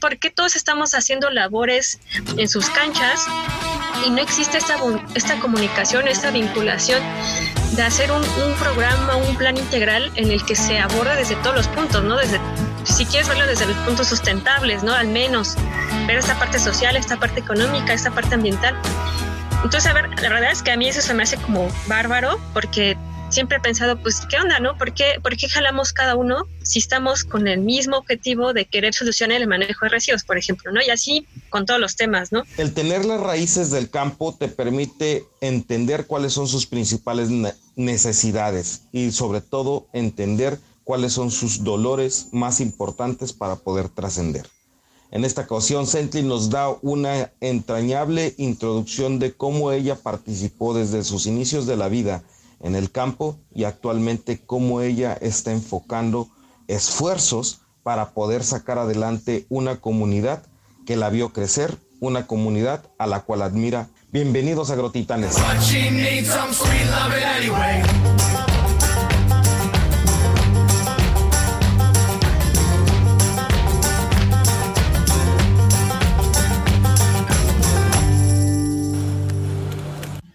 ¿por qué todos estamos haciendo labores en sus canchas y no existe esta, esta comunicación, esta vinculación de hacer un, un, programa, un plan integral en el que se aborda desde todos los puntos, ¿no? Desde, si quieres verlo desde los puntos sustentables, ¿no? Al menos ver esta parte social, esta parte económica, esta parte ambiental. Entonces, a ver, la verdad es que a mí eso se me hace como bárbaro porque siempre he pensado, pues, ¿qué onda, no? ¿Por qué, ¿Por qué jalamos cada uno si estamos con el mismo objetivo de querer solucionar el manejo de residuos, por ejemplo, ¿no? Y así con todos los temas, ¿no? El tener las raíces del campo te permite entender cuáles son sus principales necesidades y sobre todo entender cuáles son sus dolores más importantes para poder trascender. En esta ocasión, Sentley nos da una entrañable introducción de cómo ella participó desde sus inicios de la vida en el campo y actualmente cómo ella está enfocando esfuerzos para poder sacar adelante una comunidad que la vio crecer, una comunidad a la cual admira. Bienvenidos a Grotitanes.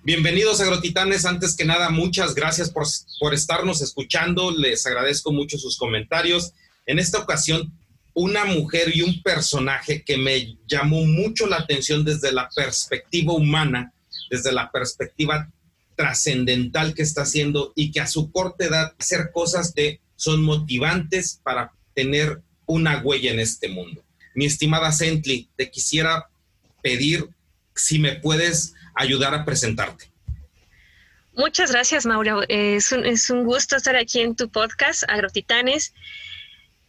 Bienvenidos Agrotitanes. Antes que nada, muchas gracias por, por, estarnos escuchando. Les agradezco mucho sus comentarios. En esta ocasión, una mujer y un personaje que me llamó mucho la atención desde la perspectiva humana, desde la perspectiva trascendental que está haciendo y que a su corta edad hacer cosas de son motivantes para tener una huella en este mundo. Mi estimada Sentley, te quisiera pedir si me puedes ayudar a presentarte. Muchas gracias, Mauro. Es un, es un gusto estar aquí en tu podcast, Agrotitanes.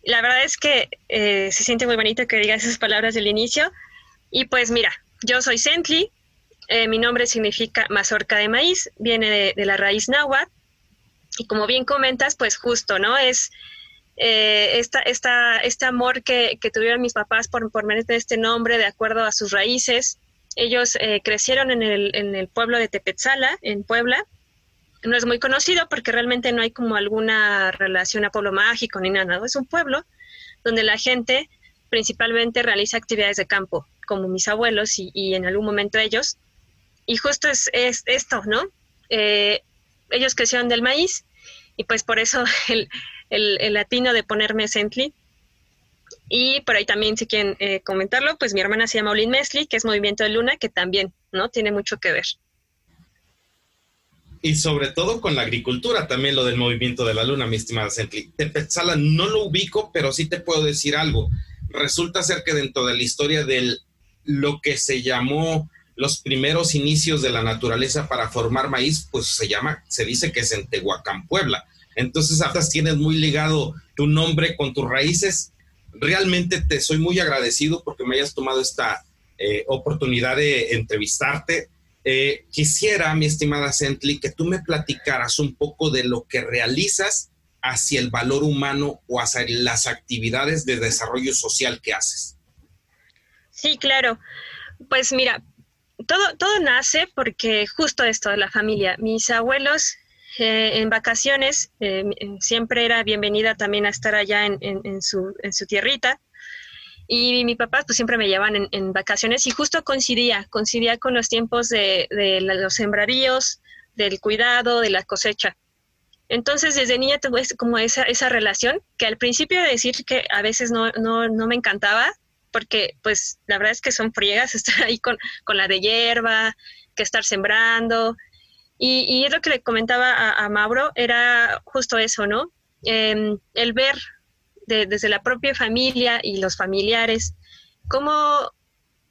La verdad es que eh, se siente muy bonito que digas esas palabras del inicio. Y pues mira, yo soy Sentli, eh, mi nombre significa mazorca de maíz, viene de, la raíz náhuatl. Y como bien comentas, pues justo, ¿no? Es eh, esta, esta, este amor que, que, tuvieron mis papás por, por merecer este nombre de acuerdo a sus raíces, ellos eh, crecieron en el, en el pueblo de Tepetzala, en Puebla. No es muy conocido porque realmente no hay como alguna relación a pueblo mágico ni nada. Es un pueblo donde la gente principalmente realiza actividades de campo, como mis abuelos y, en algún momento ellos. Y justo es, es esto, ¿no? Eh, ellos crecieron del maíz y pues por eso el, el, el latino de ponerme Sently y por ahí también, si quieren eh, comentarlo, pues mi hermana se llama Olin Mesli, que es Movimiento de Luna, que también, ¿no? Tiene mucho que ver. Y sobre todo con la agricultura, también lo del movimiento de la luna, mi estimada Sentli. Tepetzala no lo ubico, pero sí te puedo decir algo. Resulta ser que dentro de la historia de lo que se llamó los primeros inicios de la naturaleza para formar maíz, pues se llama, se dice que es en Tehuacán, Puebla. Entonces, hasta tienes muy ligado tu nombre con tus raíces realmente te soy muy agradecido porque me hayas tomado esta eh, oportunidad de entrevistarte. Eh, quisiera, mi estimada Sentley, que tú me platicaras un poco de lo que realizas hacia el valor humano o hacia las actividades de desarrollo social que haces. Sí, claro. Pues mira, todo, todo nace porque justo esto de la familia. Mis abuelos eh, en vacaciones eh, siempre era bienvenida también a estar allá en, su, en su, tierrita. Y mi papá pues siempre me llevaban en, vacaciones y justo coincidía, coincidía con los tiempos de, los sembraríos, del cuidado, de la cosecha. Entonces desde niña tuve como esa, esa relación que al principio de decir que a veces no, no, no me encantaba, porque pues la verdad es que son friegas estar ahí con, con la de hierba, que estar sembrando, y, lo que le comentaba a, Mauro era justo eso, ¿no? Em, el ver desde la propia familia y los familiares cómo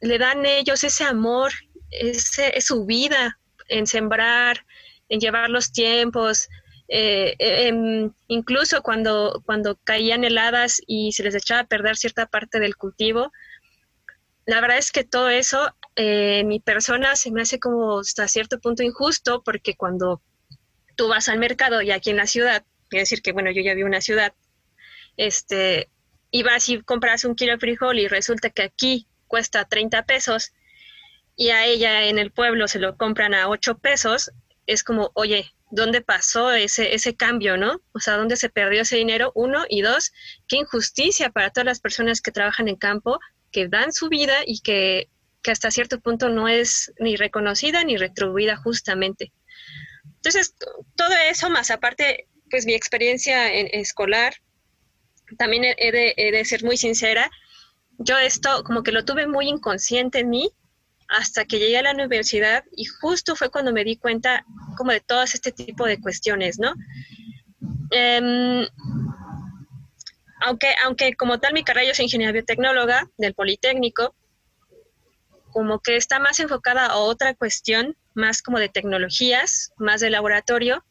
le dan ellos ese amor, ese, es su vida en sembrar, en llevar los tiempos, eh, em, incluso cuando, cuando caían heladas y se les echaba a perder cierta parte del cultivo. La verdad es que todo eso eh, mi persona se me hace como hasta cierto punto injusto porque cuando tú vas al mercado y aquí en la ciudad, quiero decir que bueno, yo ya vi una ciudad, este, y vas y compras un kilo de frijol y resulta que aquí cuesta 30 pesos y a ella en el pueblo se lo compran a 8 pesos, es como, oye, ¿dónde pasó ese, ese cambio, no? O sea, ¿dónde se perdió ese dinero? Uno, y dos, qué injusticia para todas las personas que trabajan en campo que dan su vida y que, que hasta cierto punto no es ni reconocida ni retribuida justamente. Entonces, todo eso más aparte, pues mi experiencia en, escolar, también he de, he de ser muy sincera, yo esto como que lo tuve muy inconsciente en mí hasta que llegué a la universidad y justo fue cuando me di cuenta como de todo este tipo de cuestiones, ¿no? Em, aunque, aunque como tal mi carrera yo soy ingeniera biotecnóloga del Politécnico, como que está más enfocada a otra cuestión, más como de tecnologías, más de laboratorio.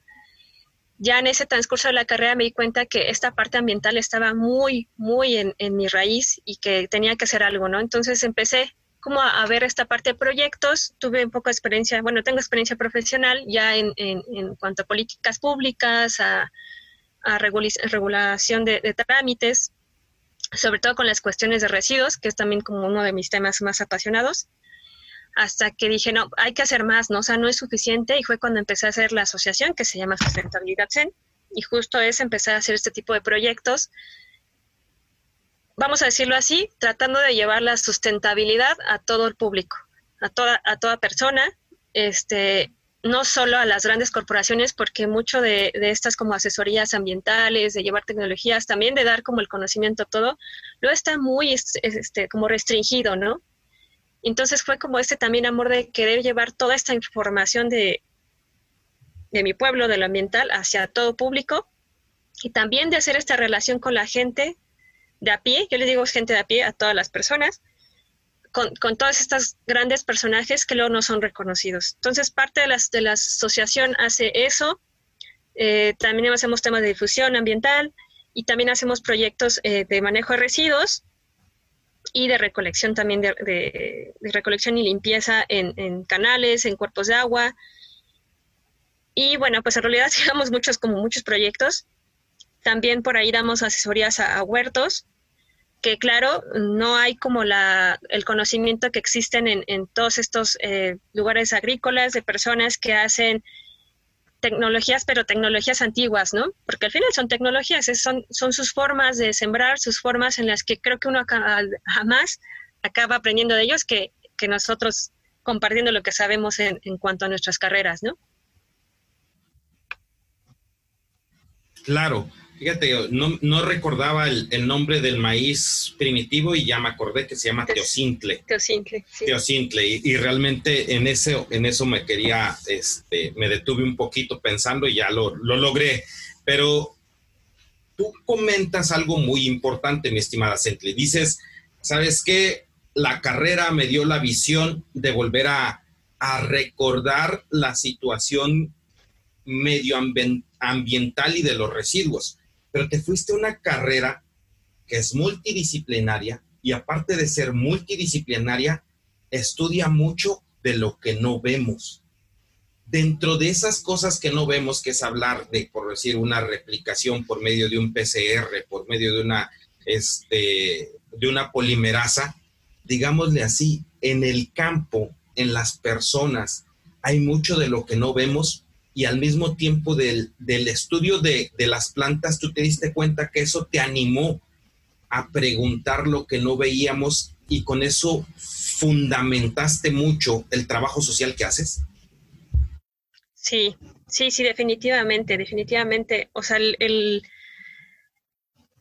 Ya en ese transcurso de la carrera me di cuenta que esta parte ambiental estaba muy, muy en, mi raíz y que tenía que hacer algo, ¿no? Entonces empecé como a, ver esta parte de proyectos. Tuve un poco de experiencia, bueno, tengo experiencia profesional ya en, en cuanto a políticas públicas, a, a regulación de, trámites, sobre todo con las cuestiones de residuos, que es también como uno de mis temas más apasionados, hasta que dije, no, hay que hacer más, ¿no? O sea, no es suficiente, y fue cuando empecé a hacer la asociación que se llama Sustentabilidad Zen, y justo es empezar a hacer este tipo de proyectos vamos a decirlo así, tratando de llevar la sustentabilidad a todo el público, a toda, a toda persona, este, no solo a las grandes corporaciones, porque mucho de, estas como asesorías ambientales, de llevar tecnologías, también de dar como el conocimiento todo, no está muy este, como restringido, ¿no? Entonces fue como este también amor de querer llevar toda esta información de, de mi pueblo, de lo ambiental, hacia todo público y también de hacer esta relación con la gente de a pie, yo le digo gente de a pie a todas las personas, con, con todas estas grandes personajes que luego no son reconocidos. Entonces, parte de, las, de la asociación hace eso. Eh, también hacemos temas de difusión ambiental y también hacemos proyectos eh, de manejo de residuos y de recolección también de, de, recolección y limpieza en, en, canales, en cuerpos de agua. Y bueno, pues en realidad llevamos muchos, como muchos proyectos. También por ahí damos asesorías a huertos que claro, no hay como la, el conocimiento que existen en, en todos estos eh, lugares agrícolas de personas que hacen tecnologías, pero tecnologías antiguas, ¿no? Porque al final son tecnologías, son, son sus formas de sembrar, sus formas en las que creo que uno jamás acaba aprendiendo de ellos que, que nosotros compartiendo lo que sabemos en, en cuanto a nuestras carreras, ¿no? Claro, Fíjate, no, no recordaba el, el, nombre del maíz primitivo y ya me acordé que se llama teocintle. Teocintle, sí. Teocintle. Y, y, realmente en, ese, en eso me quería, este, me detuve un poquito pensando y ya lo, lo logré. Pero tú comentas algo muy importante, mi estimada Centle. Dices, ¿sabes qué? La carrera me dio la visión de volver a, a recordar la situación medioambiental y de los residuos pero te fuiste una carrera que es multidisciplinaria y aparte de ser multidisciplinaria, estudia mucho de lo que no vemos. Dentro de esas cosas que no vemos, que es hablar de, por decir, una replicación por medio de un PCR, por medio de una, este, de una polimerasa, digámosle así, en el campo, en las personas, hay mucho de lo que no vemos y al mismo tiempo del, del estudio de, de, las plantas, tú te diste cuenta que eso te animó a preguntar lo que no veíamos y con eso fundamentaste mucho el trabajo social que haces? Sí, sí, sí, definitivamente, definitivamente. O sea, el,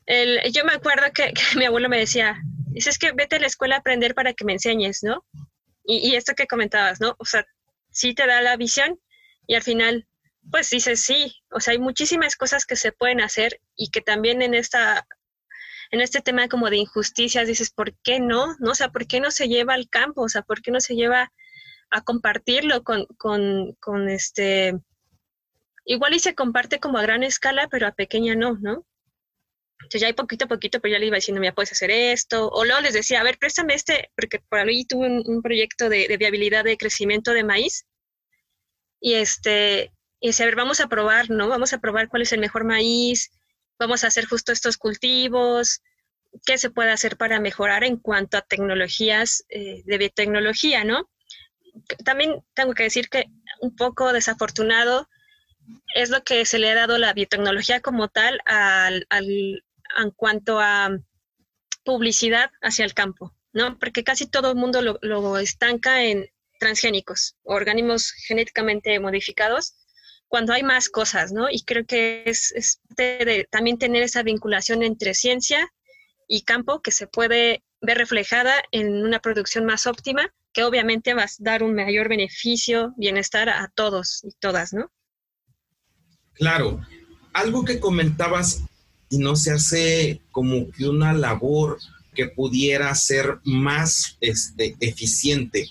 el, yo me acuerdo que, mi abuelo me decía, es que vete a la escuela a aprender para que me enseñes, ¿no? Y, y esto que comentabas, ¿no? O sea, sí te da la visión, y al final, pues dices, sí, o sea, hay muchísimas cosas que se pueden hacer y que también en esta en este tema como de injusticias dices, ¿por qué no? ¿No? O sea, ¿por qué no se lleva al campo? O sea, ¿por qué no se lleva a compartirlo con, con, este... Igual y se comparte como a gran escala, pero a pequeña no, ¿no? Entonces ya hay poquito a poquito, pero ya le iba diciendo, mira, puedes hacer esto. O luego les decía, a ver, préstame este, porque por ahí tuve un, un proyecto de, de, viabilidad de crecimiento de maíz y este, y a ver, vamos a probar, ¿no? Vamos a probar cuál es el mejor maíz, vamos a hacer justo estos cultivos, qué se puede hacer para mejorar en cuanto a tecnologías eh, de biotecnología, ¿no? También tengo que decir que un poco desafortunado es lo que se le ha dado la biotecnología como tal al, al, en cuanto a publicidad hacia el campo. ¿no? Porque casi todo el mundo lo, estanca en transgénicos, organismos genéticamente modificados, cuando hay más cosas, ¿no? Y creo que es, es de también tener esa vinculación entre ciencia y campo que se puede ver reflejada en una producción más óptima, que obviamente va a dar un mayor beneficio, bienestar a todos y todas, ¿no? Claro. Algo que comentabas y no se hace como que una labor que pudiera ser más este, eficiente.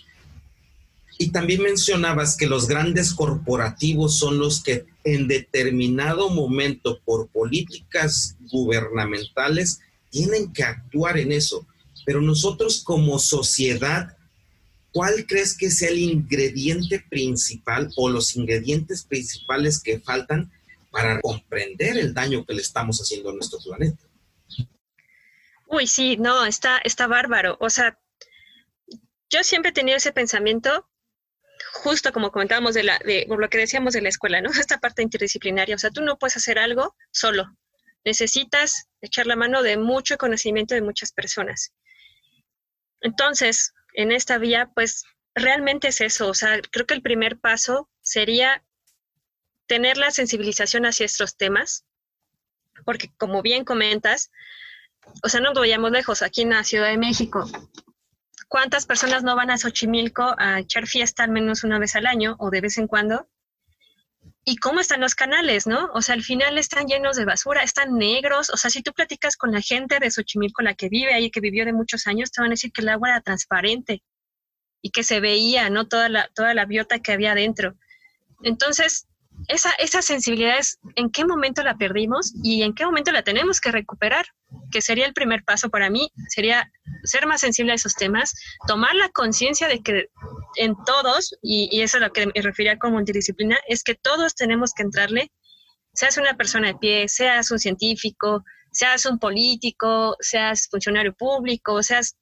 Y también mencionabas que los grandes corporativos son los que en determinado momento por políticas gubernamentales tienen que actuar en eso. Pero nosotros como sociedad, ¿cuál crees que sea el ingrediente principal o los ingredientes principales que faltan para comprender el daño que le estamos haciendo a nuestro planeta? Uy, sí, no, está, está bárbaro. O sea, yo siempre he tenido ese pensamiento, justo como comentábamos de, la, de lo que decíamos de la escuela, ¿no? Esta parte interdisciplinaria. O sea, tú no puedes hacer algo solo. Necesitas echar la mano de mucho conocimiento de muchas personas. Entonces, en esta vía, pues realmente es eso. O sea, creo que el primer paso sería tener la sensibilización hacia estos temas, porque como bien comentas, o sea, no vayamos lejos, aquí en la Ciudad de México, ¿cuántas personas no van a Xochimilco a echar fiesta al menos una vez al año o de vez en cuando? ¿Y cómo están los canales, no? O sea, al final están llenos de basura, están negros. O sea, si tú platicas con la gente de Xochimilco, la que vive ahí, que vivió de muchos años, te van a decir que el agua era transparente y que se veía, ¿no? Toda la, toda la biota que había dentro. Entonces, esa, esa sensibilidad es en qué momento la perdimos y en qué momento la tenemos que recuperar, que sería el primer paso para mí, sería ser más sensible a esos temas, tomar la conciencia de que en todos, y, eso es lo que me refería como multidisciplina, es que todos tenemos que entrarle, seas una persona de pie, seas un científico, seas un político, seas funcionario público, seas,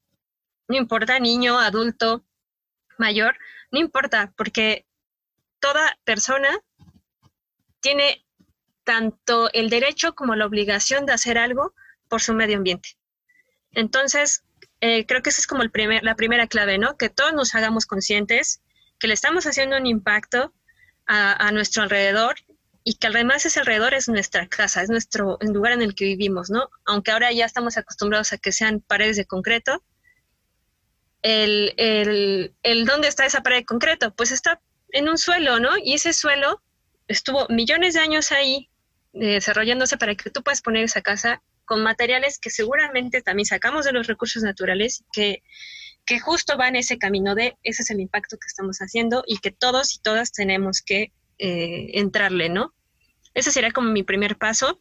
no importa, niño, adulto, mayor, no importa, porque toda persona tiene tanto el derecho como la obligación de hacer algo por su medio ambiente. Entonces, eh, creo que esa es como el primer, la primera clave, ¿no? Que todos nos hagamos conscientes, que le estamos haciendo un impacto a, nuestro alrededor y que además ese alrededor es nuestra casa, es nuestro lugar en el que vivimos, ¿no? Aunque ahora ya estamos acostumbrados a que sean paredes de concreto, el, el, el dónde está esa pared de concreto, pues está en un suelo, ¿no? Y ese suelo estuvo millones de años ahí eh, desarrollándose para que tú puedas poner esa casa con materiales que seguramente también sacamos de los recursos naturales, que, que justo va en ese camino de ese es el impacto que estamos haciendo y que todos y todas tenemos que eh, entrarle, ¿no? Ese sería como mi primer paso.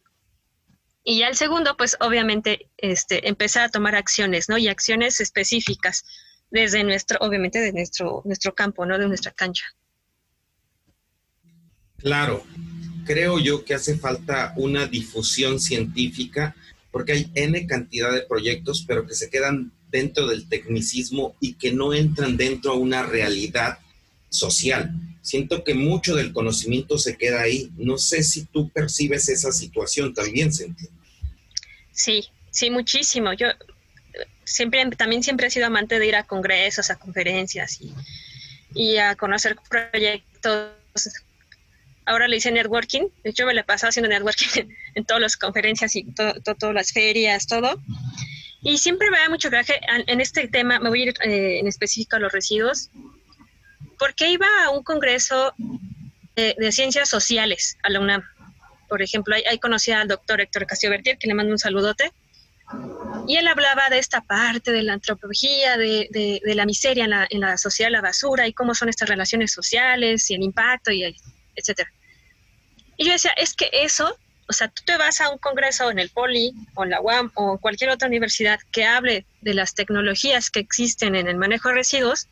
Y ya el segundo, pues obviamente, este, empezar a tomar acciones, ¿no? Y acciones específicas desde nuestro, obviamente, de nuestro, nuestro campo, ¿no? De nuestra cancha. Claro, creo yo que hace falta una difusión científica porque hay N cantidad de proyectos, pero que se quedan dentro del tecnicismo y que no entran dentro de una realidad social. Siento que mucho del conocimiento se queda ahí. No sé si tú percibes esa situación también, Cintia. Sí, sí, muchísimo. Yo siempre, también siempre he sido amante de ir a congresos, a conferencias y a conocer proyectos ahora le hice networking, yo me la he pasado haciendo networking en, todas las conferencias y todas las ferias, todo. Y siempre me da mucho coraje en este tema, me voy a ir eh, en específico a los residuos, porque iba a un congreso de, ciencias sociales a la UNAM. Por ejemplo, ahí, conocí al doctor Héctor Castillo Bertier, que le mando un saludote, y él hablaba de esta parte de la antropología, de, de, la miseria en la, en la sociedad, la basura, y cómo son estas relaciones sociales y el impacto, y etcétera. Y yo decía, es que eso, o sea, tú te vas a un congreso en el Poli o en la UAM o cualquier otra universidad que hable de las tecnologías que existen en el manejo de residuos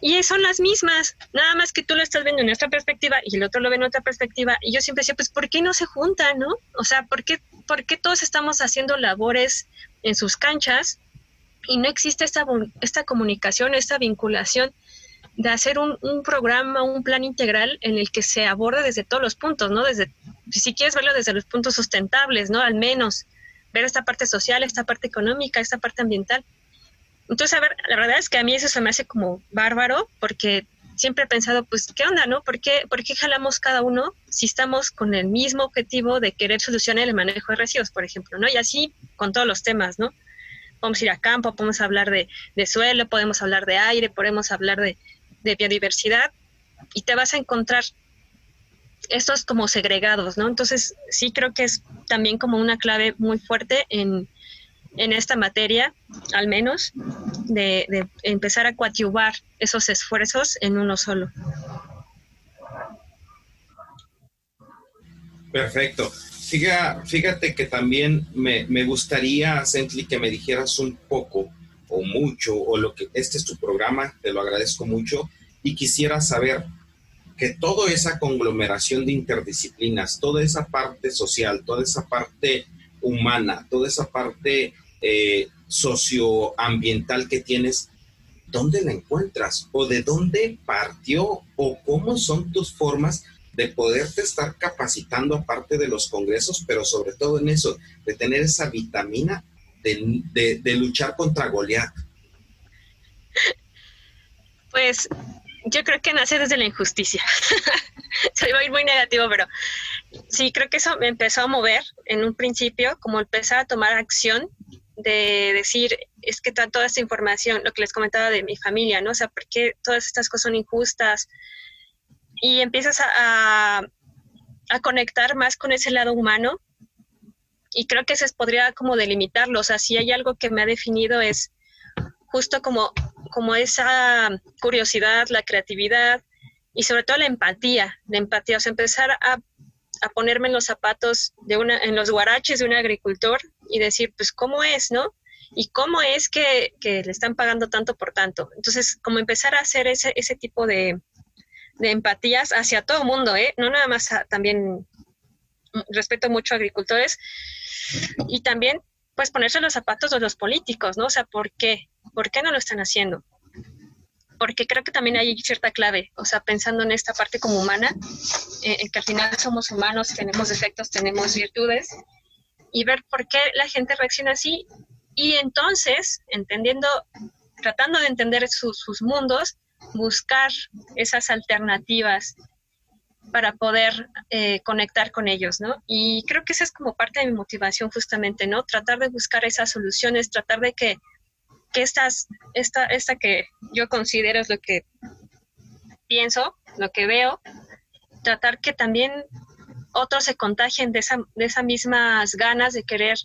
y son las mismas, nada más que tú lo estás viendo en nuestra perspectiva y el otro lo ve en otra perspectiva. Y yo siempre decía, pues, ¿por qué no se juntan, no? O sea, ¿por qué, ¿por qué todos estamos haciendo labores en sus canchas y no existe esta, esta comunicación, esta vinculación de hacer un, un, programa, un plan integral en el que se aborde desde todos los puntos, ¿no? Desde, si quieres verlo desde los puntos sustentables, ¿no? Al menos ver esta parte social, esta parte económica, esta parte ambiental. Entonces, a ver, la verdad es que a mí eso se me hace como bárbaro porque siempre he pensado, pues, ¿qué onda, no? ¿Por qué, ¿Por qué jalamos cada uno si estamos con el mismo objetivo de querer solucionar el manejo de residuos, por ejemplo, ¿no? Y así con todos los temas, ¿no? Podemos ir a campo, podemos hablar de, de suelo, podemos hablar de aire, podemos hablar de, de biodiversidad y te vas a encontrar estos como segregados, ¿no? Entonces, sí creo que es también como una clave muy fuerte en, en esta materia, al menos, de, empezar a coadyuvar esos esfuerzos en uno solo. Perfecto. Fíjate, que también me, me gustaría, Sently, que me dijeras un poco o mucho, o lo que este es tu programa, te lo agradezco mucho, y quisiera saber que toda esa conglomeración de interdisciplinas, toda esa parte social, toda esa parte humana, toda esa parte eh, socioambiental que tienes, ¿dónde la encuentras? ¿O de dónde partió? ¿O cómo son tus formas de poderte estar capacitando aparte de los congresos, pero sobre todo en eso, de tener esa vitamina de, luchar contra Goliat? Pues yo creo que nace desde la injusticia. Soy muy, muy negativo, pero sí, creo que eso me empezó a mover en un principio, como empezar a tomar acción de decir, es que toda esta información, lo que les comentaba de mi familia, ¿no? O sea, ¿por qué todas estas cosas son injustas? Y empiezas a, conectar más con ese lado humano y creo que se podría como delimitarlo, o sea, si hay algo que me ha definido es justo como como esa curiosidad, la creatividad y sobre todo la empatía, la empatía, o sea, empezar a, ponerme en los zapatos de una, en los guaraches de un agricultor y decir, pues, ¿cómo es, no? Y cómo es que, le están pagando tanto por tanto. Entonces, como empezar a hacer ese, ese tipo de, de empatías hacia todo el mundo, ¿eh? No nada más también respeto mucho a agricultores y también pues ponerse los zapatos de los políticos, ¿no? O sea, ¿por qué? ¿Por qué no lo están haciendo? Porque creo que también hay cierta clave, o sea, pensando en esta parte como humana, eh, en que al final somos humanos, tenemos defectos, tenemos virtudes, y ver por qué la gente reacciona así, y entonces, entendiendo, tratando de entender sus mundos, buscar esas alternativas para poder eh, conectar con ellos, ¿no? Y creo que esa es como parte de mi motivación justamente, ¿no? Tratar de buscar esas soluciones, tratar de que, que estas, esta, esta que yo considero es lo que pienso, lo que veo, tratar que también otros se contagien de, esa, de esas mismas ganas de querer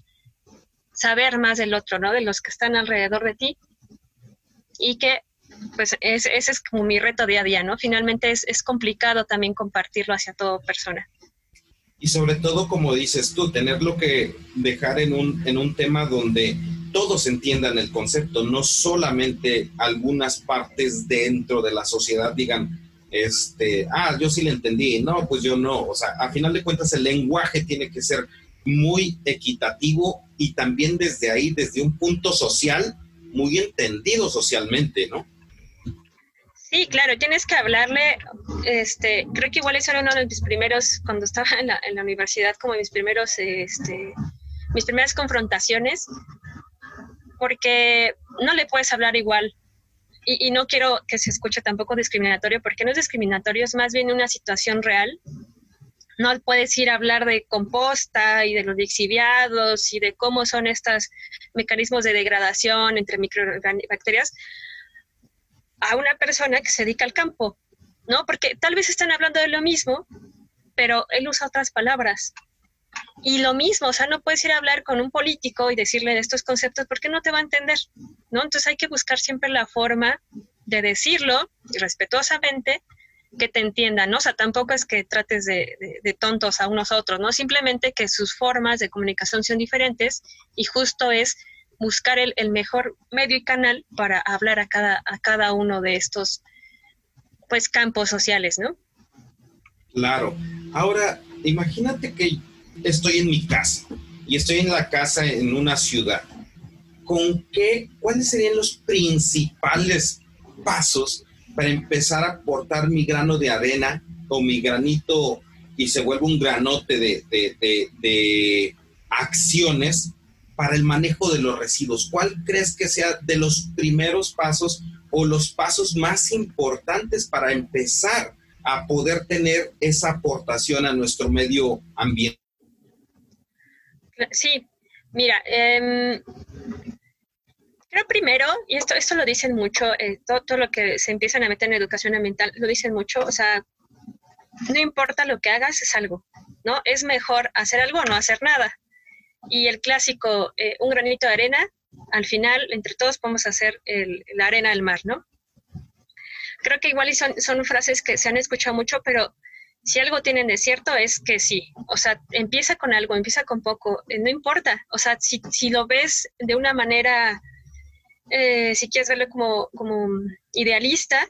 saber más del otro, ¿no? De los que están alrededor de ti y que pues ese es como mi reto día a día, ¿no? Finalmente es, es complicado también compartirlo hacia toda persona. Y sobre todo, como dices tú, tenerlo que dejar en un, en un tema donde todos entiendan el concepto, no solamente algunas partes dentro de la sociedad digan, este, ah, yo sí le entendí, no, pues yo no. O sea, a final de cuentas el lenguaje tiene que ser muy equitativo y también desde ahí, desde un punto social, muy entendido socialmente, ¿no? Sí, claro, tienes que hablarle, este, creo que igual eso era uno de mis primeros, cuando estaba en la, universidad, como mis primeros, este, mis primeras confrontaciones, porque no le puedes hablar igual. Y, y, no quiero que se escuche tampoco discriminatorio, porque no es discriminatorio, es más bien una situación real. No puedes ir a hablar de composta y de los lixiviados y de cómo son estos mecanismos de degradación entre microbacterias, a una persona que se dedica al campo, ¿no? Porque tal vez están hablando de lo mismo, pero él usa otras palabras. Y lo mismo, o sea, no puedes ir a hablar con un político y decirle estos conceptos porque no te va a entender, ¿no? Entonces hay que buscar siempre la forma de decirlo respetuosamente que te entiendan, ¿no? O sea, tampoco es que trates de, de, tontos a unos otros, ¿no? Simplemente que sus formas de comunicación son diferentes y justo es buscar el, el, mejor medio y canal para hablar a cada, a cada uno de estos pues campos sociales, ¿no? Claro. Ahora, imagínate que estoy en mi casa y estoy en la casa en una ciudad. ¿Con qué, cuáles serían los principales pasos para empezar a aportar mi grano de arena o mi granito y se vuelve un granote de, de, de, de acciones para el manejo de los residuos? ¿Cuál crees que sea de los primeros pasos o los pasos más importantes para empezar a poder tener esa aportación a nuestro medio ambiente? Sí, mira, eh, creo primero, y esto, esto lo dicen mucho, eh, todo, todo, lo que se empiezan a meter en educación ambiental, lo dicen mucho, o sea, no importa lo que hagas, es algo, ¿no? Es mejor hacer algo o no hacer nada. Y el clásico, eh, un granito de arena, al final, entre todos podemos hacer el, la arena del mar, ¿no? Creo que igual son, son frases que se han escuchado mucho, pero si algo tienen de cierto es que sí, o sea, empieza con algo, empieza con poco, eh, no importa, o sea, si, si lo ves de una manera, eh, si quieres verlo como, como idealista,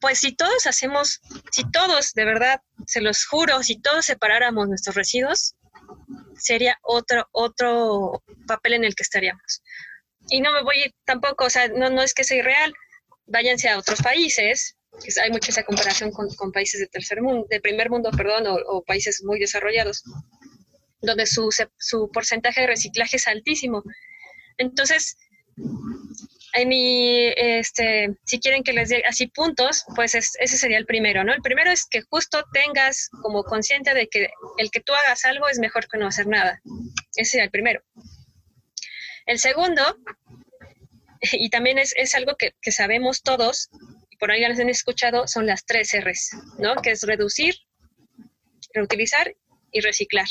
pues si todos hacemos, si todos, de verdad, se los juro, si todos separáramos nuestros residuos, sería otro, otro papel en el que estaríamos. Y no me voy tampoco, o sea, no, no es que sea irreal, váyanse a otros países, hay mucha esa comparación con, con, países de tercer mundo, de primer mundo, perdón, o, o países muy desarrollados, donde su, su porcentaje de reciclaje es altísimo. Entonces, en mi, este, si quieren que les dé así puntos, pues es, ese sería el primero, ¿no? El primero es que justo tengas como consciente de que el que tú hagas algo es mejor que no hacer nada. Ese sería el primero. El segundo, y también es, es algo que, que, sabemos todos, y por ahí ya les han escuchado, son las tres R's, ¿no? Que es reducir, reutilizar y reciclar,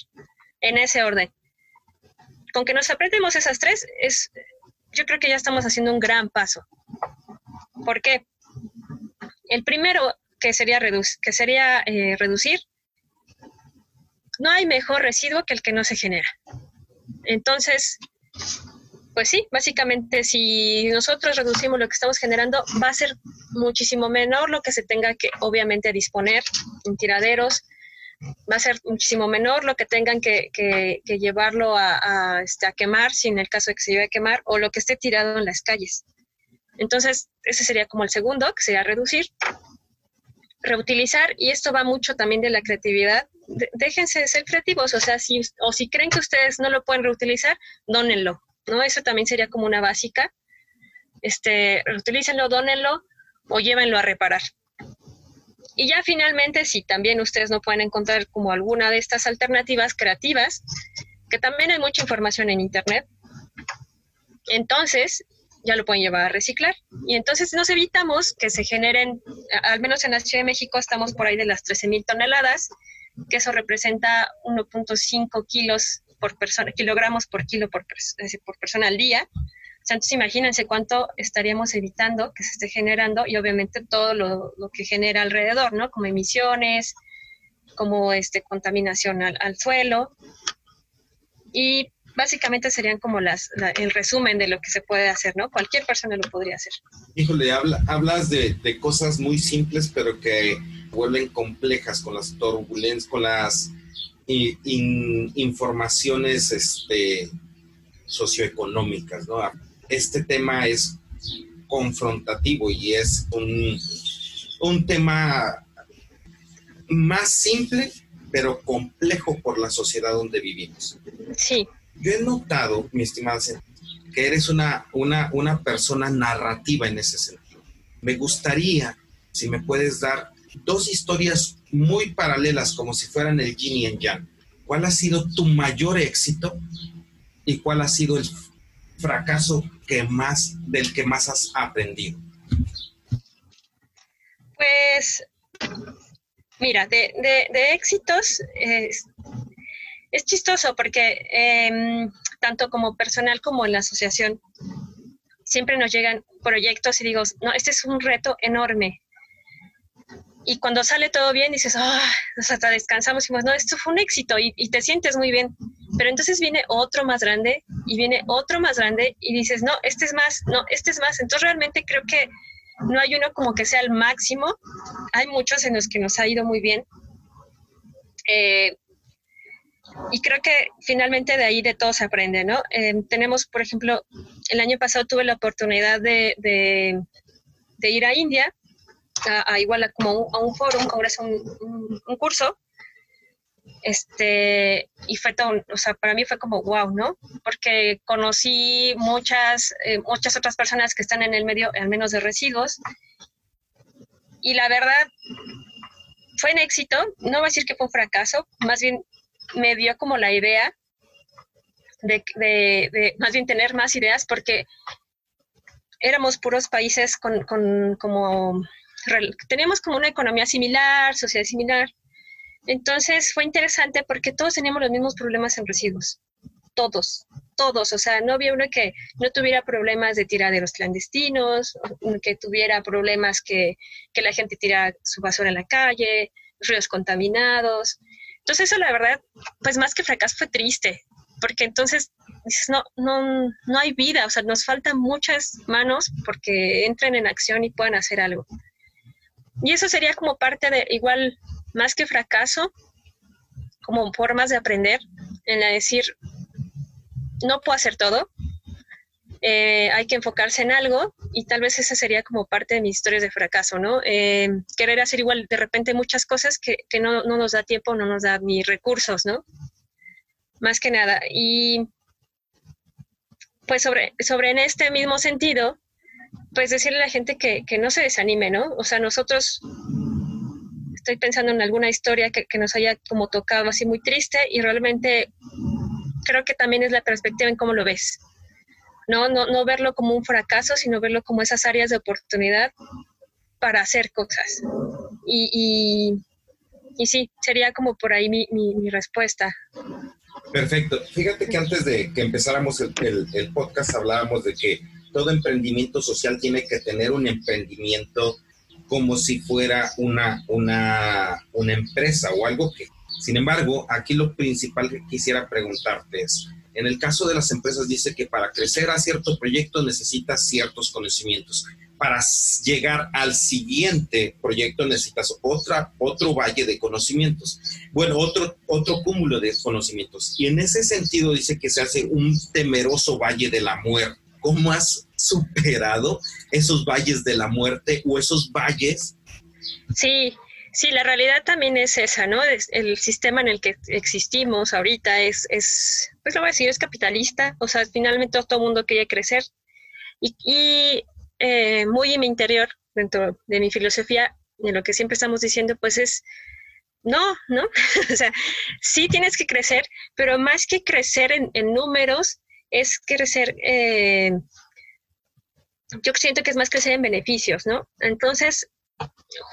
en ese orden. Con que nos aprendemos esas tres, es, yo creo que ya estamos haciendo un gran paso. ¿Por qué? El primero, que sería, que sería eh, reducir, no hay mejor residuo que el que no se genera. Entonces, pues sí, básicamente si nosotros reducimos lo que estamos generando, va a ser muchísimo menor lo que se tenga que, obviamente, disponer en tiraderos, va a ser muchísimo menor lo que tengan que, que, llevarlo a, este, a, quemar, si en el caso de que se lleve a quemar, o lo que esté tirado en las calles. Entonces, ese sería como el segundo, que sería reducir. Reutilizar, y esto va mucho también de la creatividad. Déjense de ser creativos, o sea, si, o si creen que ustedes no lo pueden reutilizar, dónenlo, ¿no? Eso también sería como una básica. Este, reutilícenlo, dónenlo o llévenlo a reparar. Y ya finalmente, si también ustedes no pueden encontrar como alguna de estas alternativas creativas, que también hay mucha información en Internet, entonces ya lo pueden llevar a reciclar. Y entonces nos evitamos que se generen, al menos en la Ciudad de México estamos por ahí de las 13 mil toneladas, que eso representa 1.5 kilos por persona, kilogramos por kilo por, por persona al día entonces imagínense cuánto estaríamos evitando que se esté generando y obviamente todo lo, que genera alrededor, ¿no? Como emisiones, como este, contaminación al, suelo. Y básicamente serían como las, la, el resumen de lo que se puede hacer, ¿no? Cualquier persona lo podría hacer. Híjole, habla, hablas de, de, cosas muy simples, pero que vuelven complejas con las turbulencias, con las in, in, informaciones este, socioeconómicas, ¿no? Este tema es confrontativo y es un, un tema más simple, pero complejo por la sociedad donde vivimos. Sí. Yo he notado, mi estimada, que eres una, una, una persona narrativa en ese sentido. Me gustaría, si me puedes dar dos historias muy paralelas, como si fueran el yin y el yang. ¿Cuál ha sido tu mayor éxito y cuál ha sido el fracaso que más, del que más has aprendido? Pues, mira, de, de, de éxitos es, es, chistoso porque eh, tanto como personal como en la asociación siempre nos llegan proyectos y digo, no, este es un reto enorme. Y cuando sale todo bien, dices, ah, oh, hasta descansamos y decimos, no, esto fue un éxito y, te sientes muy bien. Pero entonces viene otro más grande y viene otro más grande y dices, no, este es más, no, este es más. Entonces realmente creo que no hay uno como que sea el máximo. Hay muchos en los que nos ha ido muy bien. Eh, y creo que finalmente de ahí de todo se aprende, ¿no? Eh, tenemos, por ejemplo, el año pasado tuve la oportunidad de ir a India, a, igual a, como a un foro, un congreso, un, curso, Este, y fue todo, o sea, para mí fue como wow, ¿no? Porque conocí muchas, eh, muchas otras personas que están en el medio, al menos de residuos, y la verdad, fue un éxito, no voy a decir que fue un fracaso, más bien me dio como la idea de, de, más bien tener más ideas, porque éramos puros países con, con como, teníamos como una economía similar, sociedad similar, entonces fue interesante porque todos teníamos los mismos problemas en residuos, todos, todos, o sea, no había uno que no tuviera problemas de tiraderos clandestinos, que tuviera problemas que, que la gente tira su basura en la calle, ríos contaminados. Entonces eso la verdad, pues más que fracaso fue triste, porque entonces dices, no, no, no hay vida, o sea, nos faltan muchas manos porque entren en acción y puedan hacer algo. Y eso sería como parte de, igual, más que fracaso, como formas de aprender, en la decir, no puedo hacer todo, eh, hay que enfocarse en algo y tal vez esa sería como parte de mis historias de fracaso, ¿no? Eh, querer hacer igual de repente muchas cosas que, que no, no, nos da tiempo, no nos da ni recursos, ¿no? Más que nada. Y pues sobre, sobre en este mismo sentido, pues decirle a la gente que, que no se desanime, ¿no? O sea, nosotros estoy pensando en alguna historia que, que, nos haya como tocado así muy triste y realmente creo que también es la perspectiva en cómo lo ves. No, no, no verlo como un fracaso, sino verlo como esas áreas de oportunidad para hacer cosas. Y, y, sí, sería como por ahí mi, mi, mi, respuesta. Perfecto. Fíjate que antes de que empezáramos el, el, el podcast hablábamos de que todo emprendimiento social tiene que tener un emprendimiento como si fuera una, una, una empresa o algo que... Sin embargo, aquí lo principal que quisiera preguntarte es, en el caso de las empresas dice que para crecer a cierto proyecto necesitas ciertos conocimientos. Para llegar al siguiente proyecto necesitas otra, otro valle de conocimientos. Bueno, otro, otro cúmulo de conocimientos. Y en ese sentido dice que se hace un temeroso valle de la muerte. ¿Cómo has superado esos valles de la muerte o esos valles? Sí, sí, la realidad también es esa, ¿no? El sistema en el que existimos ahorita es, es pues lo voy a decir, es capitalista, o sea, finalmente todo el mundo quiere crecer. Y, eh, muy en mi interior, dentro de mi filosofía, de lo que siempre estamos diciendo, pues es, no, ¿no? o sea, sí tienes que crecer, pero más que crecer en números, es crecer, eh, yo siento que es más crecer en beneficios, ¿no? Entonces,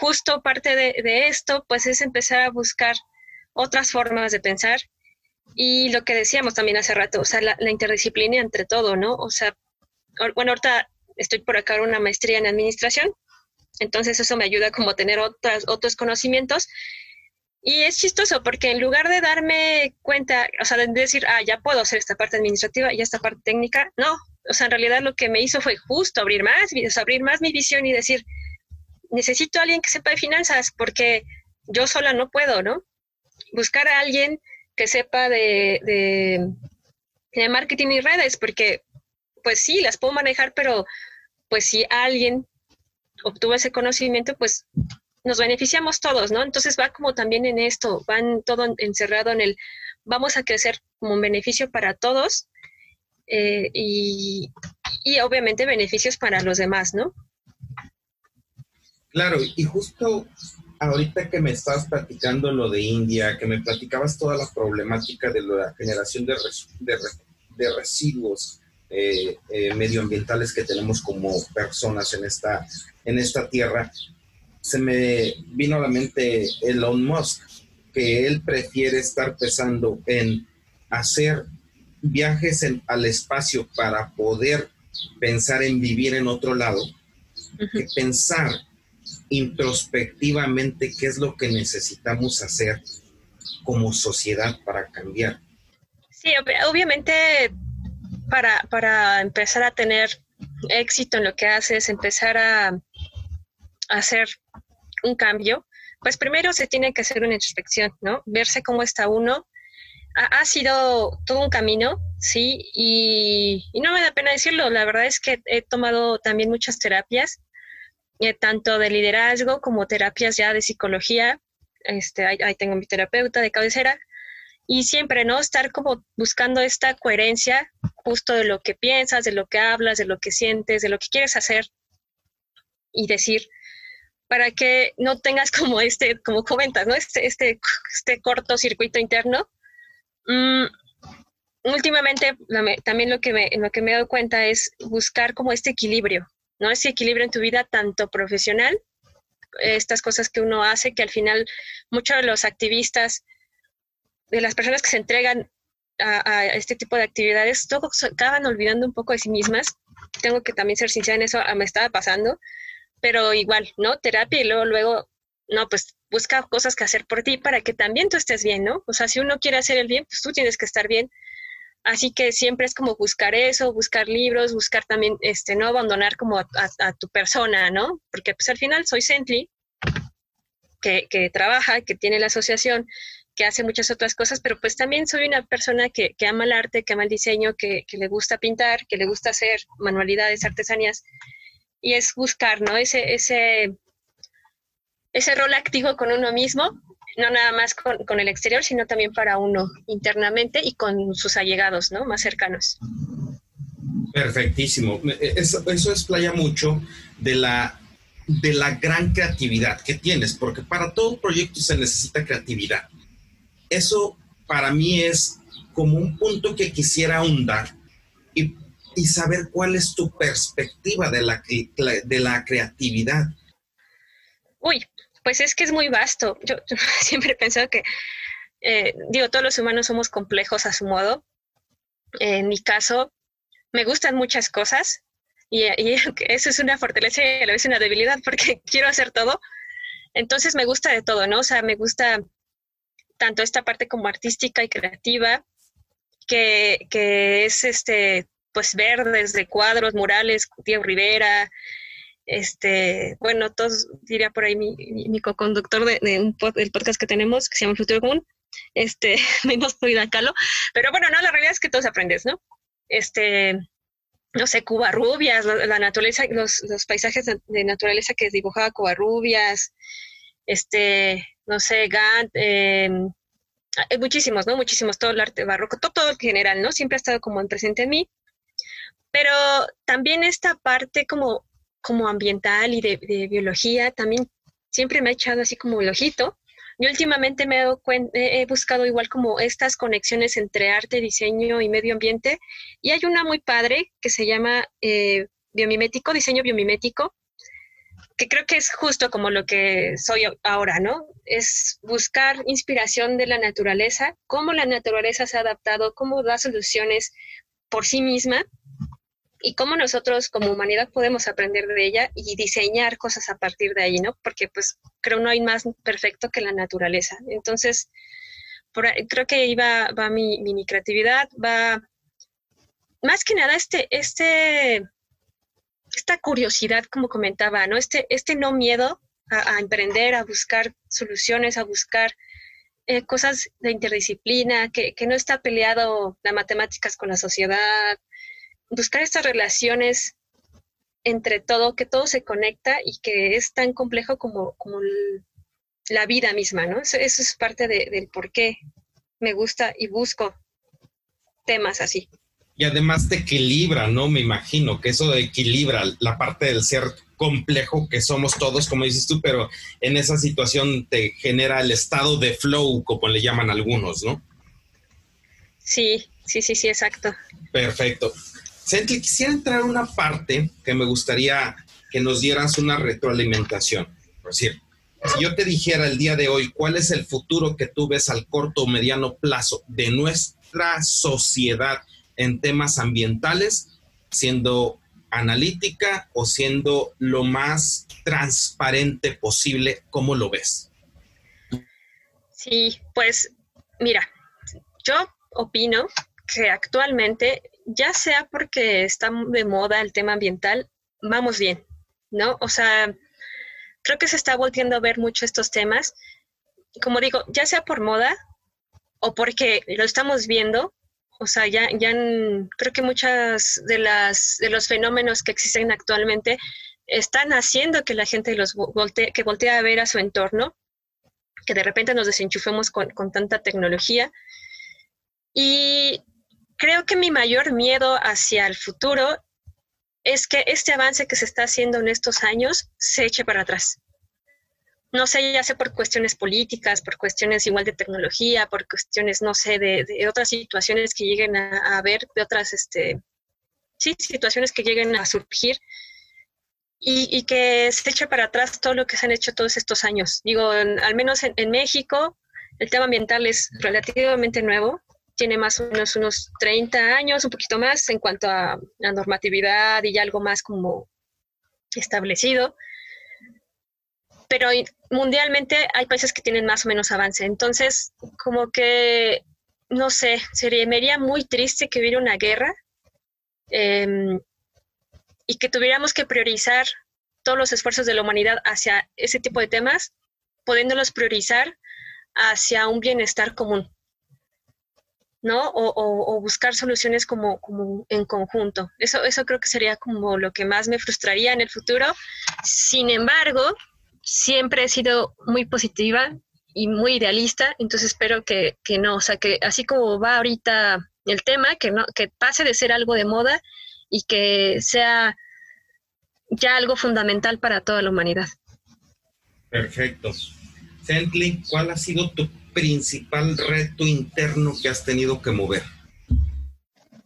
justo parte de, esto, pues es empezar a buscar otras formas de pensar y lo que decíamos también hace rato, o sea, la, interdisciplina entre todo, ¿no? O sea, bueno, ahorita estoy por acá una maestría en administración, entonces eso me ayuda como a tener otras, otros conocimientos y es chistoso porque en lugar de darme cuenta, o sea, de decir, ah, ya puedo hacer esta parte administrativa y esta parte técnica, no. O sea, en realidad lo que me hizo fue justo abrir más, abrir más mi visión y decir, necesito a alguien que sepa de finanzas porque yo sola no puedo, ¿no? Buscar a alguien que sepa de, de, de marketing y redes porque, pues sí, las puedo manejar, pero pues si alguien obtuvo ese conocimiento, pues nos beneficiamos todos, ¿no? Entonces va como también en esto, van todo encerrado en el, vamos a crecer como un beneficio para todos eh, y, y, obviamente beneficios para los demás, ¿no? Claro, y justo ahorita que me estabas platicando lo de India, que me platicabas toda la problemática de la generación de, res, de, de residuos eh, eh, medioambientales que tenemos como personas en esta, en esta tierra, se me vino a la mente Elon Musk, que él prefiere estar pensando en hacer viajes en, al espacio para poder pensar en vivir en otro lado, uh -huh. que pensar introspectivamente qué es lo que necesitamos hacer como sociedad para cambiar. Sí, ob obviamente para, para empezar a tener éxito en lo que haces, empezar a, a hacer un cambio, pues primero se tiene que hacer una introspección, ¿no? Verse cómo está uno. Ha, sido todo un camino, sí, y, y, no me da pena decirlo, la verdad es que he tomado también muchas terapias, eh, tanto de liderazgo como terapias ya de psicología. Este, ahí, ahí tengo mi terapeuta de cabecera. y siempre, ¿no? Estar como buscando esta coherencia justo de lo que piensas, de lo que hablas, de lo que sientes, de lo que quieres hacer y decir, para que no tengas como este, como comentas, ¿no? Este, este, este cortocircuito interno. Mm, últimamente también lo que, me, lo que me he dado cuenta es buscar como este equilibrio, ¿no? Ese equilibrio en tu vida tanto profesional, estas cosas que uno hace, que al final muchos de los activistas, de las personas que se entregan a, este tipo de actividades, todos acaban olvidando un poco de sí mismas. Tengo que también ser sincera en eso, me estaba pasando, pero igual, ¿no? Terapia y luego, no, pues busca cosas que hacer por ti para que también tú estés bien, ¿no? O sea, si uno quiere hacer el bien, pues tú tienes que estar bien Así que siempre es como buscar eso, buscar libros, buscar también, este, no abandonar como a, tu persona, ¿no? Porque pues al final soy Sently, que, que, trabaja, que tiene la asociación, que hace muchas otras cosas, pero pues también soy una persona que, que ama el arte, que ama el diseño, que, que, le gusta pintar, que le gusta hacer manualidades, artesanías, y es buscar, ¿no? Ese, ese, ese rol activo con uno mismo no nada más con, el exterior, sino también para uno internamente y con sus allegados, ¿no? Más cercanos. Perfectísimo. E, eso, eso explaya mucho de la, de la gran creatividad que tienes, porque para todo proyecto se necesita creatividad. Eso para mí es como un punto que quisiera ahondar y, y saber cuál es tu perspectiva de la, de la creatividad. Uy, pues es que es muy vasto. Yo, siempre he pensado que, eh, digo, todos los humanos somos complejos a su modo. En mi caso, me gustan muchas cosas y, eso es una fortaleza y a la vez una debilidad porque quiero hacer todo. Entonces me gusta de todo, ¿no? O sea, me gusta tanto esta parte como artística y creativa, que, que es este, pues ver desde cuadros, murales, Diego Rivera, este, bueno, todos diría por ahí mi, mi, co-conductor de, del podcast que tenemos, que se llama Futuro Común, este, menos Frida Kahlo, pero bueno, no, la realidad es que todos aprendes, ¿no? Este, no sé, Cubarrubias, la, la naturaleza, los, los, paisajes de, naturaleza que dibujaba Cubarrubias, este, no sé, Gant, eh, muchísimos, ¿no? Muchísimos, todo el arte barroco, todo, todo en general, ¿no? Siempre ha estado como en presente en mí. Pero también esta parte como como ambiental y de, biología, también siempre me ha echado así como el ojito. Yo últimamente me he, he buscado igual como estas conexiones entre arte, diseño y medio ambiente. Y hay una muy padre que se llama eh, biomimético, diseño biomimético, que creo que es justo como lo que soy ahora, ¿no? Es buscar inspiración de la naturaleza, cómo la naturaleza se ha adaptado, cómo da soluciones por sí misma y cómo nosotros como humanidad podemos aprender de ella y diseñar cosas a partir de ahí, ¿no? Porque pues creo no hay más perfecto que la naturaleza. Entonces, por creo que ahí va, mi, mi, creatividad, va más que nada este, este, esta curiosidad, como comentaba, ¿no? Este, este no miedo a, emprender, a buscar soluciones, a buscar eh, cosas de interdisciplina, que, que no está peleado las matemáticas con la sociedad, buscar estas relaciones entre todo, que todo se conecta y que es tan complejo como, como la vida misma, ¿no? Eso, es parte del por qué me gusta y busco temas así. Y además te equilibra, ¿no? Me imagino que eso equilibra la parte del ser complejo que somos todos, como dices tú, pero en esa situación te genera el estado de flow, como le llaman algunos, ¿no? Sí, sí, sí, sí, exacto. Perfecto. Sently, quisiera entrar a una parte que me gustaría que nos dieras una retroalimentación. Por decir, si yo te dijera el día de hoy cuál es el futuro que tú ves al corto o mediano plazo de nuestra sociedad en temas ambientales, siendo analítica o siendo lo más transparente posible, ¿cómo lo ves? Sí, pues mira, yo opino que actualmente ya sea porque está de moda el tema ambiental, vamos bien, ¿no? O sea, creo que se está volviendo a ver mucho estos temas. Como digo, ya sea por moda o porque lo estamos viendo, o sea, ya, ya creo que muchas de las de los fenómenos que existen actualmente están haciendo que la gente los voltee, que voltea a ver a su entorno, que de repente nos desenchufemos con, con tanta tecnología Y creo que mi mayor miedo hacia el futuro es que este avance que se está haciendo en estos años se eche para atrás. No sé, ya sea por cuestiones políticas, por cuestiones igual de tecnología, por cuestiones, no sé, de, otras situaciones que lleguen a, haber, de otras, este, sí, situaciones que lleguen a surgir y, que se eche para atrás todo lo que se han hecho todos estos años. Digo, al menos en México, el tema ambiental es relativamente nuevo tiene más o menos unos 30 años, un poquito más en cuanto a la normatividad y ya algo más como establecido. Pero mundialmente hay países que tienen más o menos avance. Entonces, como que, no sé, sería, me haría muy triste que hubiera una guerra em, y que tuviéramos que priorizar todos los esfuerzos de la humanidad hacia ese tipo de temas, pudiéndolos priorizar hacia un bienestar común. ¿No? O, buscar soluciones como, como en conjunto. Eso, eso creo que sería como lo que más me frustraría en el futuro. Sin embargo, siempre he sido muy positiva y muy idealista, entonces espero que, que no, o sea, que así como va ahorita el tema, que, no, que pase de ser algo de moda y que sea ya algo fundamental para toda la humanidad. Perfecto. Sentley, ¿cuál ha sido tu principal reto interno que has tenido que mover?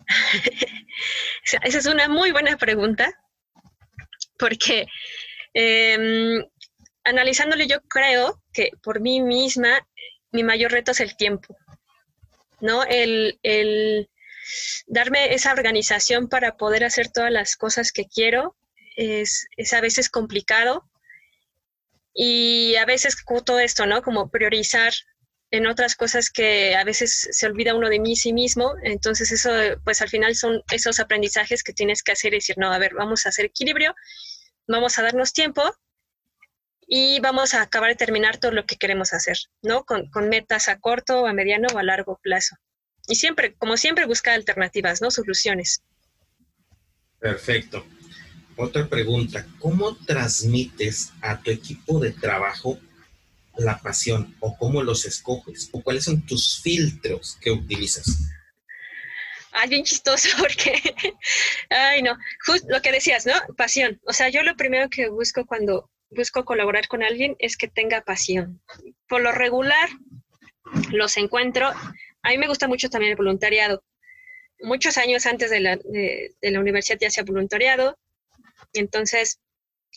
Esa es una muy buena pregunta, porque em, analizándole yo creo que por mí misma mi mayor reto es el tiempo, ¿no? El, darme esa organización para poder hacer todas las cosas que quiero es a veces complicado y a veces todo esto, ¿no? Como priorizar en otras cosas que a veces se olvida uno de mí sí mismo. Entonces eso, pues al final son esos aprendizajes que tienes que hacer y decir, no, a ver, vamos a hacer equilibrio, vamos a darnos tiempo y vamos a acabar de terminar todo lo que queremos hacer, ¿no? Con, con metas a corto, a mediano o a largo plazo. Y siempre, como siempre, buscar alternativas, ¿no? Soluciones. Perfecto. Otra pregunta, ¿cómo transmites a tu equipo de trabajo la pasión o cómo los escoges o cuáles son tus filtros que utilizas? Ay, bien chistoso porque, ay no, justo lo que decías, ¿no? Pasión. O sea, yo lo primero que busco cuando busco colaborar con alguien es que tenga pasión. Por lo regular, los encuentro. A mí me gusta mucho también el voluntariado. Muchos años antes de la, de la universidad ya hacía voluntariado. Entonces,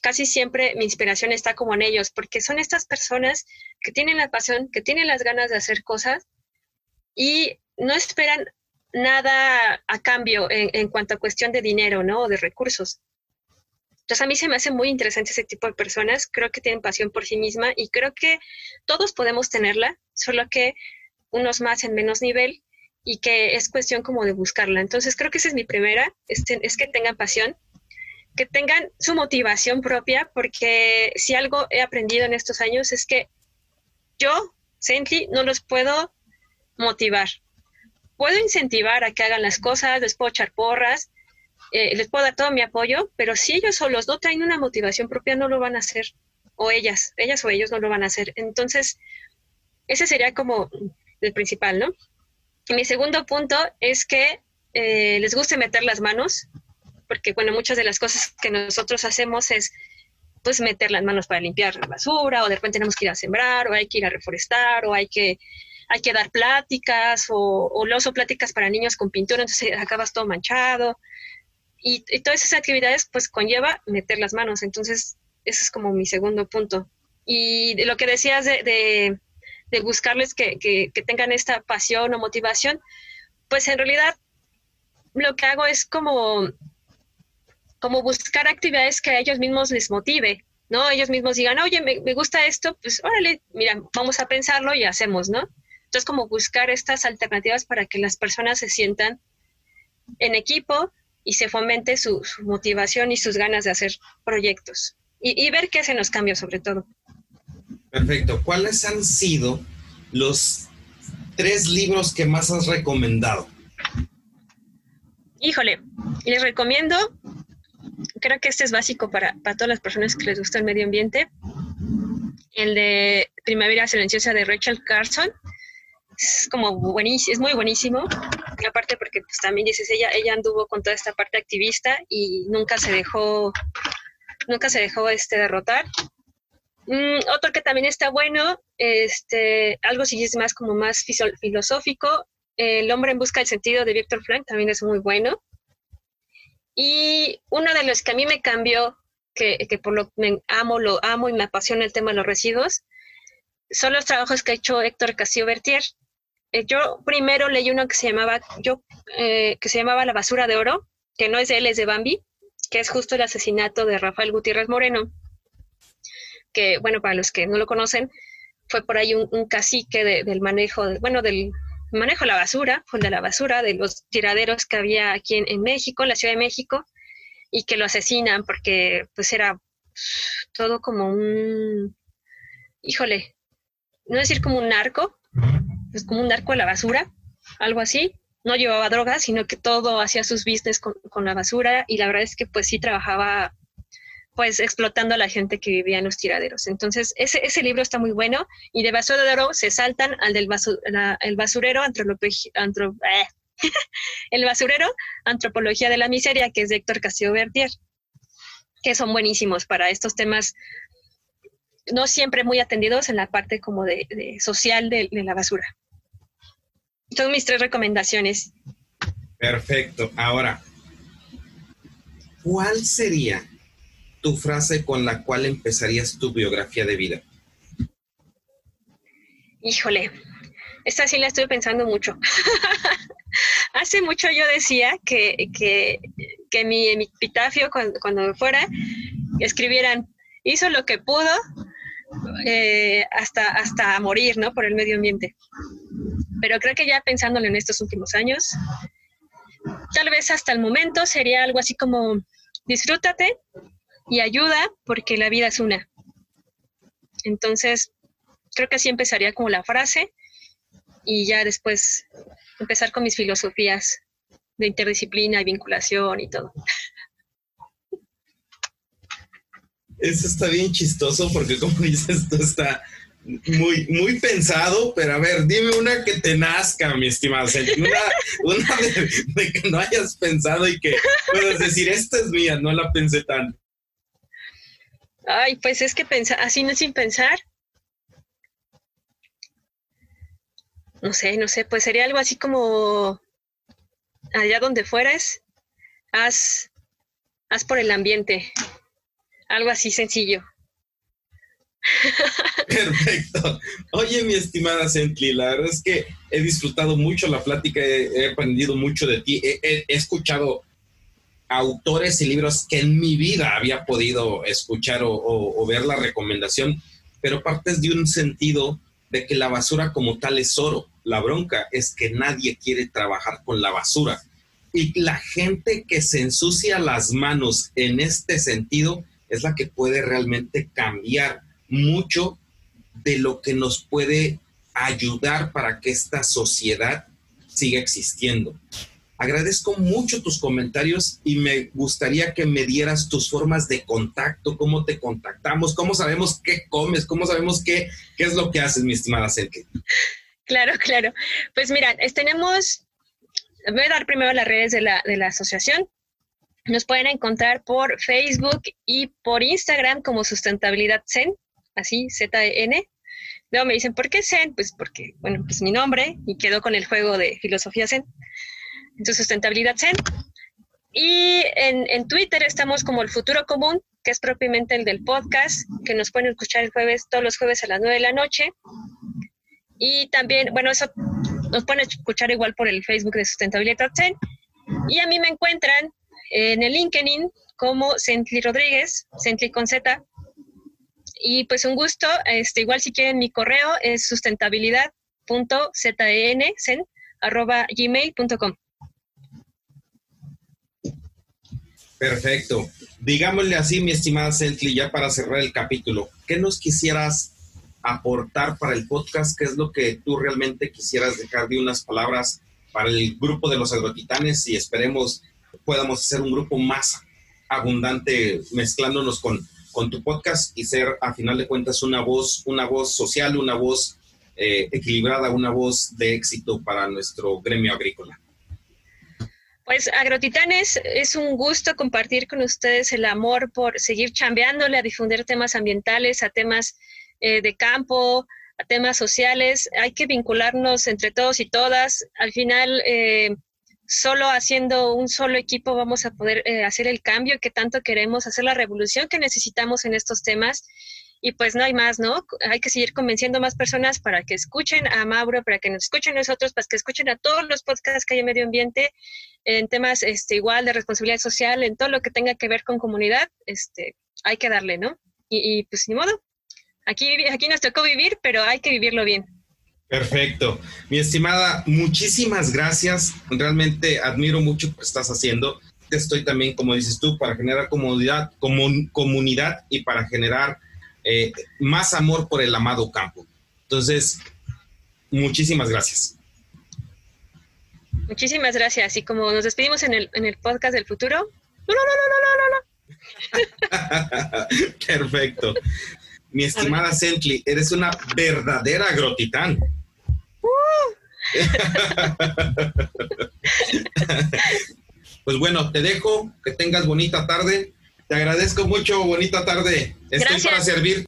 casi siempre mi inspiración está como en ellos, porque son estas personas que tienen la pasión, que tienen las ganas de hacer cosas y no esperan nada a cambio en, cuanto a cuestión de dinero, ¿no? O de recursos. Entonces a mí se me hace muy interesante ese tipo de personas, creo que tienen pasión por sí misma y creo que todos podemos tenerla, solo que unos más en menos nivel y que es cuestión como de buscarla. Entonces creo que esa es mi primera, es, es que tengan pasión que tengan su motivación propia, porque si algo he aprendido en estos años es que yo, Sently, no los puedo motivar. Puedo incentivar a que hagan las cosas, les puedo echar porras, eh, les puedo dar todo mi apoyo, pero si ellos solos no traen una motivación propia, no lo van a hacer. O ellas, ellas o ellos no lo van a hacer. Entonces, ese sería como el principal, ¿no? Mi segundo punto es que eh, les guste meter las manos, porque bueno, muchas de las cosas que nosotros hacemos es pues meter las manos para limpiar la basura, o de repente tenemos que ir a sembrar, o hay que ir a reforestar, o hay que, hay que dar pláticas, o, o o pláticas para niños con pintura, entonces acabas todo manchado. Y, todas esas actividades pues conlleva meter las manos, entonces ese es como mi segundo punto. Y lo que decías de, de, buscarles que, que, que tengan esta pasión o motivación, pues en realidad lo que hago es como como buscar actividades que a ellos mismos les motive, ¿no? Ellos mismos digan, oye, me, gusta esto, pues órale, mira, vamos a pensarlo y hacemos, ¿no? Entonces, como buscar estas alternativas para que las personas se sientan en equipo y se fomente su, motivación y sus ganas de hacer proyectos y, y ver qué hacen los cambios sobre todo. Perfecto. ¿Cuáles han sido los tres libros que más has recomendado? Híjole, les recomiendo creo que este es básico para, todas las personas que les gusta el medio ambiente. El de Primavera Silenciosa de Rachel Carson. es como buenísimo, es muy buenísimo. Aparte porque pues también dices, ella, ella anduvo con toda esta parte activista y nunca se dejó, nunca se dejó este derrotar. Mm, otro que también está bueno, este, algo si es más como más filosófico, El hombre en busca del sentido de Víctor Frank también es muy bueno. Y uno de los que a mí me cambió, que, que por lo que amo, lo amo y me apasiona el tema de los residuos, son los trabajos que ha hecho Héctor Castillo Bertier. Eh, yo primero leí uno que se llamaba, yo, eh, que se llamaba La basura de oro, que no es de él, es de Bambi, que es justo el asesinato de Rafael Gutiérrez Moreno, que, bueno, para los que no lo conocen, fue por ahí un, cacique del manejo, bueno, del manejo la basura, de la basura, de los tiraderos que había aquí en, en México, en la Ciudad de México, y que lo asesinan porque pues era todo como un, híjole, no decir como un narco, es como un narco a la basura, algo así. No llevaba drogas, sino que todo hacía sus business con, la basura y la verdad es que pues sí trabajaba pues explotando a la gente que vivía en los tiraderos. Entonces, ese, libro está muy bueno y de basurero se saltan al del el basurero eh, el basurero antropología de la miseria que es de Héctor Castillo Bertier, que son buenísimos para estos temas no siempre muy atendidos en la parte como de, social de, la basura. Son mis tres recomendaciones. Perfecto. Ahora, ¿cuál sería tu frase con la cual empezarías tu biografía de vida? Híjole, esta sí la estuve pensando mucho. Hace mucho yo decía que, que, mi, epitafio cuando, cuando fuera escribieran, hizo lo que pudo eh, hasta, hasta morir, ¿no? Por el medio ambiente. Pero creo que ya pensándolo en estos últimos años, tal vez hasta el momento sería algo así como disfrútate y ayuda porque la vida es una. Entonces, creo que así empezaría como la frase y ya después empezar con mis filosofías de interdisciplina y vinculación y todo. Eso está bien chistoso porque como dices, esto está muy, muy pensado, pero a ver, dime una que te nazca, mi estimado. Una, una de, que no hayas pensado y que puedas decir, esta es mía, no la pensé tanto. Ay, pues es que pensar, así no sin pensar. No sé, no sé, pues sería algo así como allá donde fueras, haz, haz por el ambiente algo así sencillo. Perfecto. Oye, mi estimada Sentli, la verdad es que he disfrutado mucho la plática, he, aprendido mucho de ti, he, escuchado autores y libros que en mi vida había podido escuchar o, ver la recomendación, pero partes de un sentido de que la basura como tal es oro. La bronca es que nadie quiere trabajar con la basura. Y la gente que se ensucia las manos en este sentido es la que puede realmente cambiar mucho de lo que nos puede ayudar para que esta sociedad siga existiendo. Agradezco mucho tus comentarios y me gustaría que me dieras tus formas de contacto, cómo te contactamos, cómo sabemos qué comes, cómo sabemos qué, qué es lo que haces, mi estimada Sergio. Claro, claro. Pues mira, tenemos, voy a dar primero las redes de la, de la asociación. Nos pueden encontrar por Facebook y por Instagram como Sustentabilidad Zen, así, Z-E-N. Luego me dicen, ¿por qué Zen? Pues porque, bueno, pues mi nombre y quedó con el juego de filosofía Zen. Entonces, Sustentabilidad Zen. Y en, en Twitter estamos como el futuro común, que es propiamente el del podcast, que nos pueden escuchar el jueves, todos los jueves a las 9 de la noche. Y también, bueno, eso nos pueden escuchar igual por el Facebook de Sustentabilidad Zen. Y a mí me encuentran en el LinkedIn como Centli Rodríguez, Centli con Z. Y pues un gusto, este, igual si quieren mi correo es sustentabilidad.zen.gmail.com. Perfecto. Digámosle así, mi estimada Centli, ya para cerrar el capítulo, ¿qué nos quisieras aportar para el podcast? ¿Qué es lo que tú realmente quisieras dejar de unas palabras para el grupo de los agrotitanes y esperemos podamos hacer un grupo más abundante mezclándonos con, con tu podcast y ser a final de cuentas una voz, una voz social, una voz eh, equilibrada, una voz de éxito para nuestro gremio agrícola. Pues Agrotitanes, es un gusto compartir con ustedes el amor por seguir chambeándole a difundir temas ambientales, a temas eh, de campo, a temas sociales. Hay que vincularnos entre todos y todas. Al final, eh, solo haciendo un solo equipo vamos a poder eh, hacer el cambio que tanto queremos, hacer la revolución que necesitamos en estos temas. Y pues no hay más, ¿no? Hay que seguir convenciendo más personas para que escuchen a Mauro, para que nos escuchen nosotros, para que escuchen a todos los podcasts que hay en medio ambiente, en temas este, igual de responsabilidad social, en todo lo que tenga que ver con comunidad, este, hay que darle, ¿no? Y, pues ni modo, aquí, aquí nos tocó vivir, pero hay que vivirlo bien. Perfecto. Mi estimada, muchísimas gracias. Realmente admiro mucho lo que estás haciendo. Estoy también, como dices tú, para generar comodidad, comunidad y para generar eh, más amor por el amado campo. Entonces, muchísimas gracias. Muchísimas gracias. Y como nos despedimos en el, en el podcast del futuro, no, no, no, no, no, no, no. Perfecto. Mi estimada Sentley, eres una verdadera agrotitán. pues bueno, te dejo, que tengas bonita tarde. Te agradezco mucho, bonita tarde. Estoy para servir.